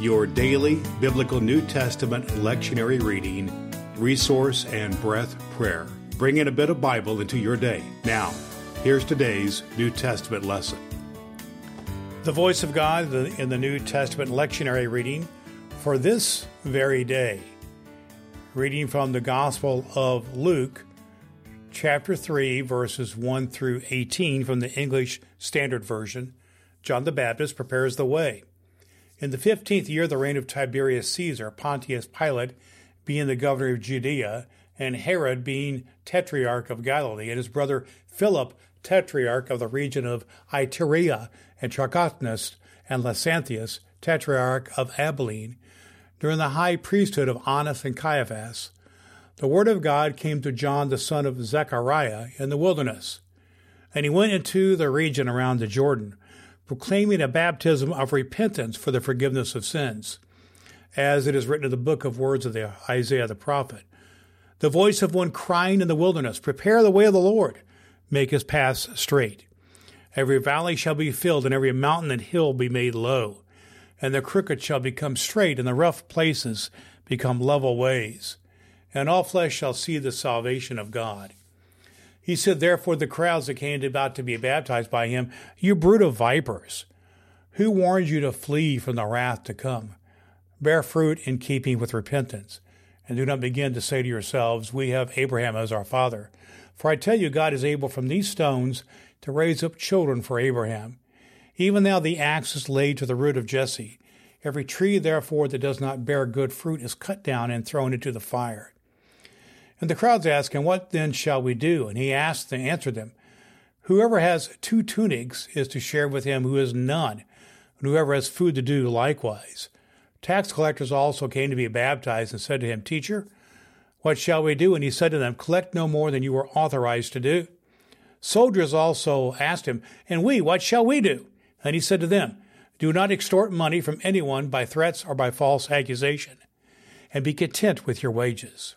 your daily biblical New Testament lectionary reading, resource, and breath prayer. Bring in a bit of Bible into your day. Now, here's today's New Testament lesson. The voice of God in the New Testament lectionary reading for this very day. Reading from the Gospel of Luke, chapter 3, verses 1 through 18 from the English Standard Version. John the Baptist prepares the way. In the fifteenth year of the reign of Tiberius Caesar, Pontius Pilate being the governor of Judea, and Herod being tetrarch of Galilee, and his brother Philip tetrarch of the region of Iturea, and Trachonitis and Lysanias tetrarch of Abilene, during the high priesthood of Annas and Caiaphas, the word of God came to John the son of Zechariah in the wilderness. And he went into the region around the Jordan, proclaiming a baptism of repentance for the forgiveness of sins, as it is written in the book of words of the Isaiah the prophet. The voice of one crying in the wilderness, Prepare the way of the Lord, make his paths straight. Every valley shall be filled, and every mountain and hill be made low, and the crooked shall become straight, and the rough places become level ways. And all flesh shall see the salvation of God. He said, Therefore, the crowds that came about to be baptized by him, You brood of vipers, who warned you to flee from the wrath to come? Bear fruit in keeping with repentance, and do not begin to say to yourselves, We have Abraham as our father. For I tell you, God is able from these stones to raise up children for Abraham. Even now the axe is laid to the root of Jesse. Every tree, therefore, that does not bear good fruit is cut down and thrown into the fire. And the crowds asked him, What then shall we do? And he asked and answered them, Whoever has two tunics is to share with him who has none, and whoever has food to do likewise. Tax collectors also came to be baptized and said to him, Teacher, what shall we do? And he said to them, Collect no more than you were authorized to do. Soldiers also asked him, And we, what shall we do? And he said to them, Do not extort money from anyone by threats or by false accusation, and be content with your wages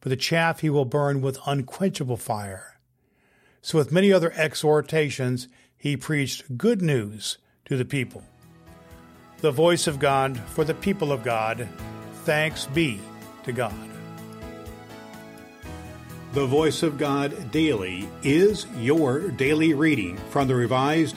but the chaff he will burn with unquenchable fire. So, with many other exhortations, he preached good news to the people. The voice of God for the people of God. Thanks be to God. The Voice of God Daily is your daily reading from the Revised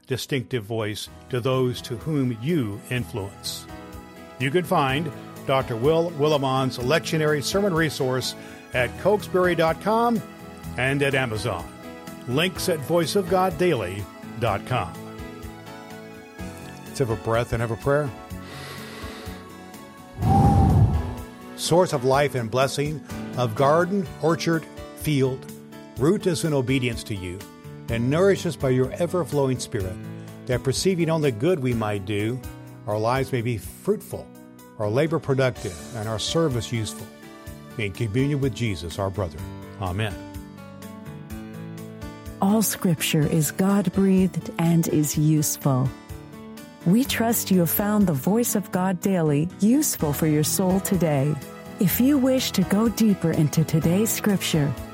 distinctive voice to those to whom you influence. You can find Dr. Will Willimon's lectionary sermon resource at cokesbury.com and at Amazon. Links at voiceofgoddaily.com. Let's have a breath and have a prayer. Source of life and blessing, of garden, orchard, field, root is in obedience to you, and nourish us by your ever flowing Spirit, that perceiving only good we might do, our lives may be fruitful, our labor productive, and our service useful. In communion with Jesus, our brother. Amen. All scripture is God breathed and is useful. We trust you have found the voice of God daily useful for your soul today. If you wish to go deeper into today's scripture,